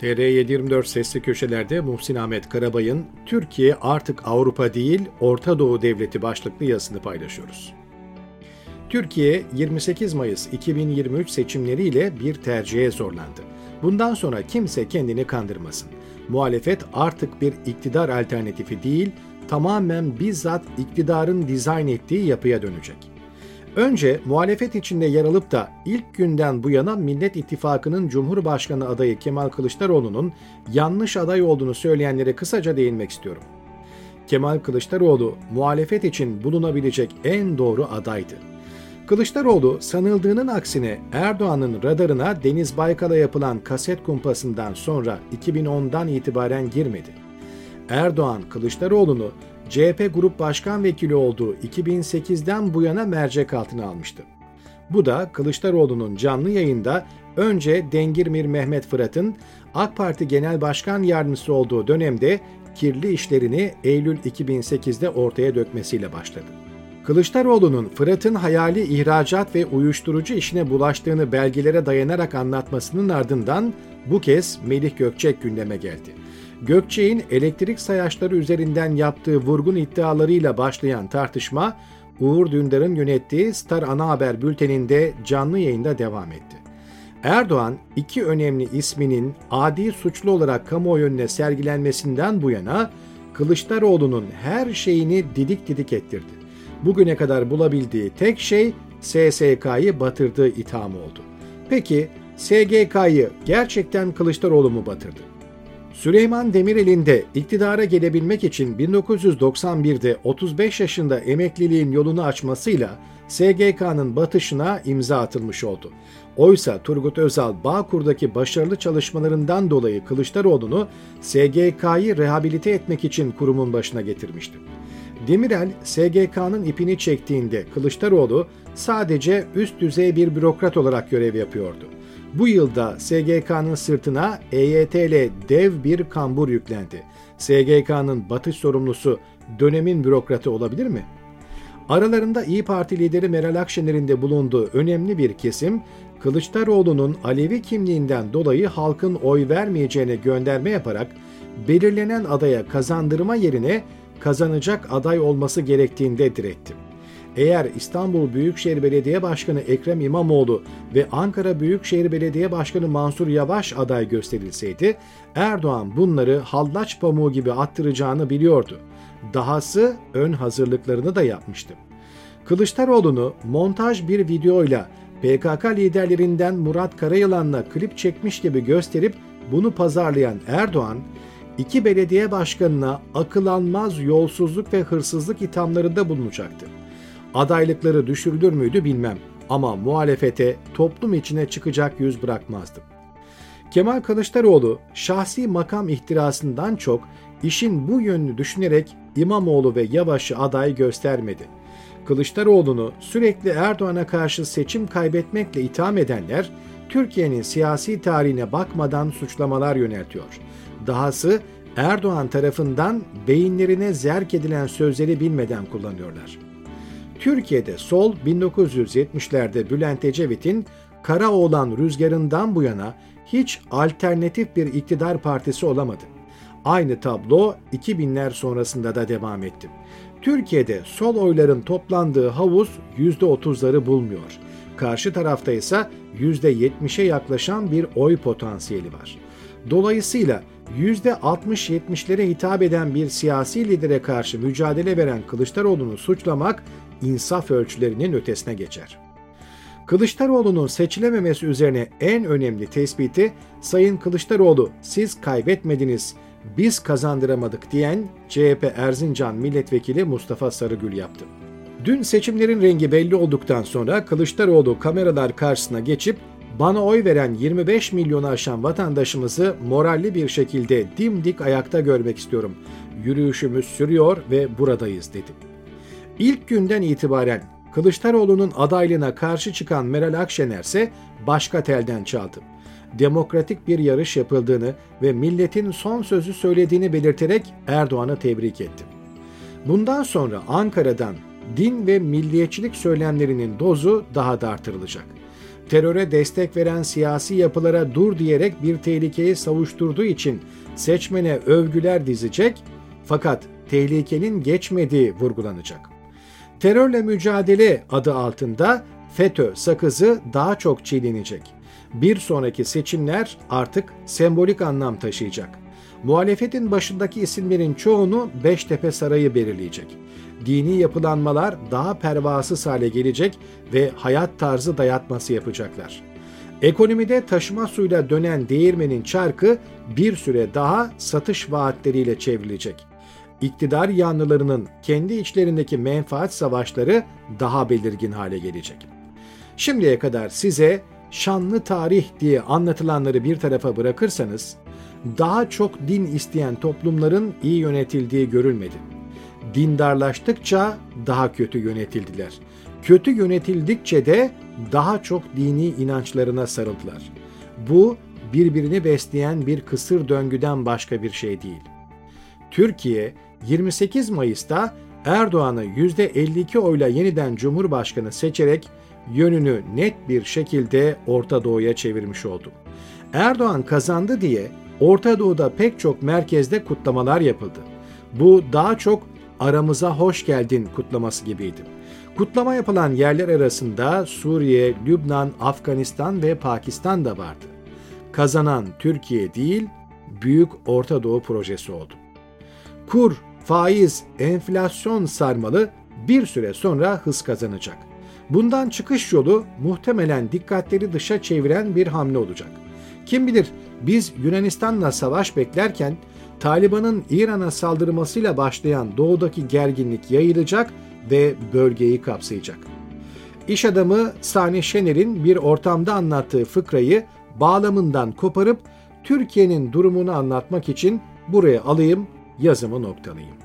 TR724 sesli köşelerde Muhsin Ahmet Karabay'ın Türkiye artık Avrupa değil Orta Doğu Devleti başlıklı yazısını paylaşıyoruz. Türkiye 28 Mayıs 2023 seçimleriyle bir tercihe zorlandı. Bundan sonra kimse kendini kandırmasın. Muhalefet artık bir iktidar alternatifi değil, tamamen bizzat iktidarın dizayn ettiği yapıya dönecek. Önce muhalefet içinde yer alıp da ilk günden bu yana Millet İttifakı'nın Cumhurbaşkanı adayı Kemal Kılıçdaroğlu'nun yanlış aday olduğunu söyleyenlere kısaca değinmek istiyorum. Kemal Kılıçdaroğlu muhalefet için bulunabilecek en doğru adaydı. Kılıçdaroğlu sanıldığının aksine Erdoğan'ın radarına Deniz Baykal'a yapılan kaset kumpasından sonra 2010'dan itibaren girmedi. Erdoğan Kılıçdaroğlu'nu CHP Grup Başkan Vekili olduğu 2008'den bu yana mercek altına almıştı. Bu da Kılıçdaroğlu'nun canlı yayında önce Dengirmir Mehmet Fırat'ın AK Parti Genel Başkan Yardımcısı olduğu dönemde kirli işlerini Eylül 2008'de ortaya dökmesiyle başladı. Kılıçdaroğlu'nun Fırat'ın hayali ihracat ve uyuşturucu işine bulaştığını belgelere dayanarak anlatmasının ardından bu kez Melih Gökçek gündeme geldi. Gökçek'in elektrik sayaçları üzerinden yaptığı vurgun iddialarıyla başlayan tartışma Uğur Dündar'ın yönettiği Star Ana Haber bülteninde canlı yayında devam etti. Erdoğan iki önemli isminin adi suçlu olarak kamuoyu önüne sergilenmesinden bu yana Kılıçdaroğlu'nun her şeyini didik didik ettirdi. Bugüne kadar bulabildiği tek şey SSK'yı batırdığı ithamı oldu. Peki SGK'yı gerçekten Kılıçdaroğlu mu batırdı? Süleyman Demirel'in de iktidara gelebilmek için 1991'de 35 yaşında emekliliğin yolunu açmasıyla SGK'nın batışına imza atılmış oldu. Oysa Turgut Özal Bağkur'daki başarılı çalışmalarından dolayı Kılıçdaroğlu'nu SGK'yı rehabilite etmek için kurumun başına getirmişti. Demirel, SGK'nın ipini çektiğinde Kılıçdaroğlu sadece üst düzey bir bürokrat olarak görev yapıyordu. Bu yılda SGK'nın sırtına EYT ile dev bir kambur yüklendi. SGK'nın batış sorumlusu dönemin bürokratı olabilir mi? Aralarında İyi Parti lideri Meral Akşener'in de bulunduğu önemli bir kesim, Kılıçdaroğlu'nun Alevi kimliğinden dolayı halkın oy vermeyeceğine gönderme yaparak belirlenen adaya kazandırma yerine kazanacak aday olması gerektiğinde diretti. Eğer İstanbul Büyükşehir Belediye Başkanı Ekrem İmamoğlu ve Ankara Büyükşehir Belediye Başkanı Mansur Yavaş aday gösterilseydi, Erdoğan bunları hallaç pamuğu gibi attıracağını biliyordu. Dahası ön hazırlıklarını da yapmıştı. Kılıçdaroğlu'nu montaj bir videoyla PKK liderlerinden Murat Karayılan'la klip çekmiş gibi gösterip bunu pazarlayan Erdoğan, iki belediye başkanına akıl almaz yolsuzluk ve hırsızlık ithamlarında bulunacaktı. Adaylıkları düşürülür müydü bilmem ama muhalefete toplum içine çıkacak yüz bırakmazdı. Kemal Kılıçdaroğlu şahsi makam ihtirasından çok işin bu yönünü düşünerek İmamoğlu ve Yavaş'ı aday göstermedi. Kılıçdaroğlu'nu sürekli Erdoğan'a karşı seçim kaybetmekle itham edenler Türkiye'nin siyasi tarihine bakmadan suçlamalar yöneltiyor. Dahası Erdoğan tarafından beyinlerine zerk edilen sözleri bilmeden kullanıyorlar. Türkiye'de sol 1970'lerde Bülent Ecevit'in Karaoğlan rüzgarından bu yana hiç alternatif bir iktidar partisi olamadı. Aynı tablo 2000'ler sonrasında da devam etti. Türkiye'de sol oyların toplandığı havuz %30'ları bulmuyor. Karşı tarafta ise %70'e yaklaşan bir oy potansiyeli var. Dolayısıyla %60-70'lere hitap eden bir siyasi lidere karşı mücadele veren Kılıçdaroğlu'nu suçlamak insaf ölçülerinin ötesine geçer. Kılıçdaroğlu'nun seçilememesi üzerine en önemli tespiti Sayın Kılıçdaroğlu siz kaybetmediniz, biz kazandıramadık diyen CHP Erzincan Milletvekili Mustafa Sarıgül yaptı. Dün seçimlerin rengi belli olduktan sonra Kılıçdaroğlu kameralar karşısına geçip bana oy veren 25 milyonu aşan vatandaşımızı moralli bir şekilde dimdik ayakta görmek istiyorum. Yürüyüşümüz sürüyor ve buradayız dedi. İlk günden itibaren Kılıçdaroğlu'nun adaylığına karşı çıkan Meral Akşener ise başka telden çaldı. Demokratik bir yarış yapıldığını ve milletin son sözü söylediğini belirterek Erdoğan'ı tebrik etti. Bundan sonra Ankara'dan din ve milliyetçilik söylemlerinin dozu daha da artırılacak. teröre destek veren siyasi yapılara dur diyerek bir tehlikeyi savuşturduğu için seçmene övgüler dizecek fakat tehlikenin geçmediği vurgulanacak. Terörle mücadele adı altında FETÖ sakızı daha çok çiğnenecek. Bir sonraki seçimler artık sembolik anlam taşıyacak. Muhalefetin başındaki isimlerin çoğunu Beştepe Sarayı belirleyecek. Dini yapılanmalar daha pervasız hale gelecek ve hayat tarzı dayatması yapacaklar. Ekonomide taşıma suyla dönen değirmenin çarkı bir süre daha satış vaatleriyle çevrilecek. İktidar yanlılarının kendi içlerindeki menfaat savaşları daha belirgin hale gelecek. Şimdiye kadar size şanlı tarih diye anlatılanları bir tarafa bırakırsanız, daha çok din isteyen toplumların iyi yönetildiği görülmedi. Dindarlaştıkça daha kötü yönetildiler. Kötü yönetildikçe de daha çok dini inançlarına sarıldılar. Bu birbirini besleyen bir kısır döngüden başka bir şey değil. Türkiye 28 Mayıs'ta Erdoğan'ı %52 oyla yeniden Cumhurbaşkanı seçerek yönünü net bir şekilde Orta Doğu'ya çevirmiş oldu. Erdoğan kazandı diye Orta Doğu'da pek çok merkezde kutlamalar yapıldı. Bu daha çok aramıza hoş geldin kutlaması gibiydi. Kutlama yapılan yerler arasında Suriye, Lübnan, Afganistan ve Pakistan da vardı. Kazanan Türkiye değil, Büyük Orta Doğu projesi oldu. Kur, faiz, enflasyon sarmalı bir süre sonra hız kazanacak. Bundan çıkış yolu muhtemelen dikkatleri dışa çeviren bir hamle olacak. Kim bilir biz Yunanistan'la savaş beklerken Taliban'ın İran'a saldırmasıyla başlayan doğudaki gerginlik yayılacak ve bölgeyi kapsayacak. İş adamı Sani Şener'in bir ortamda anlattığı fıkrayı bağlamından koparıp Türkiye'nin durumunu anlatmak için buraya alayım, yazımı noktalayayım.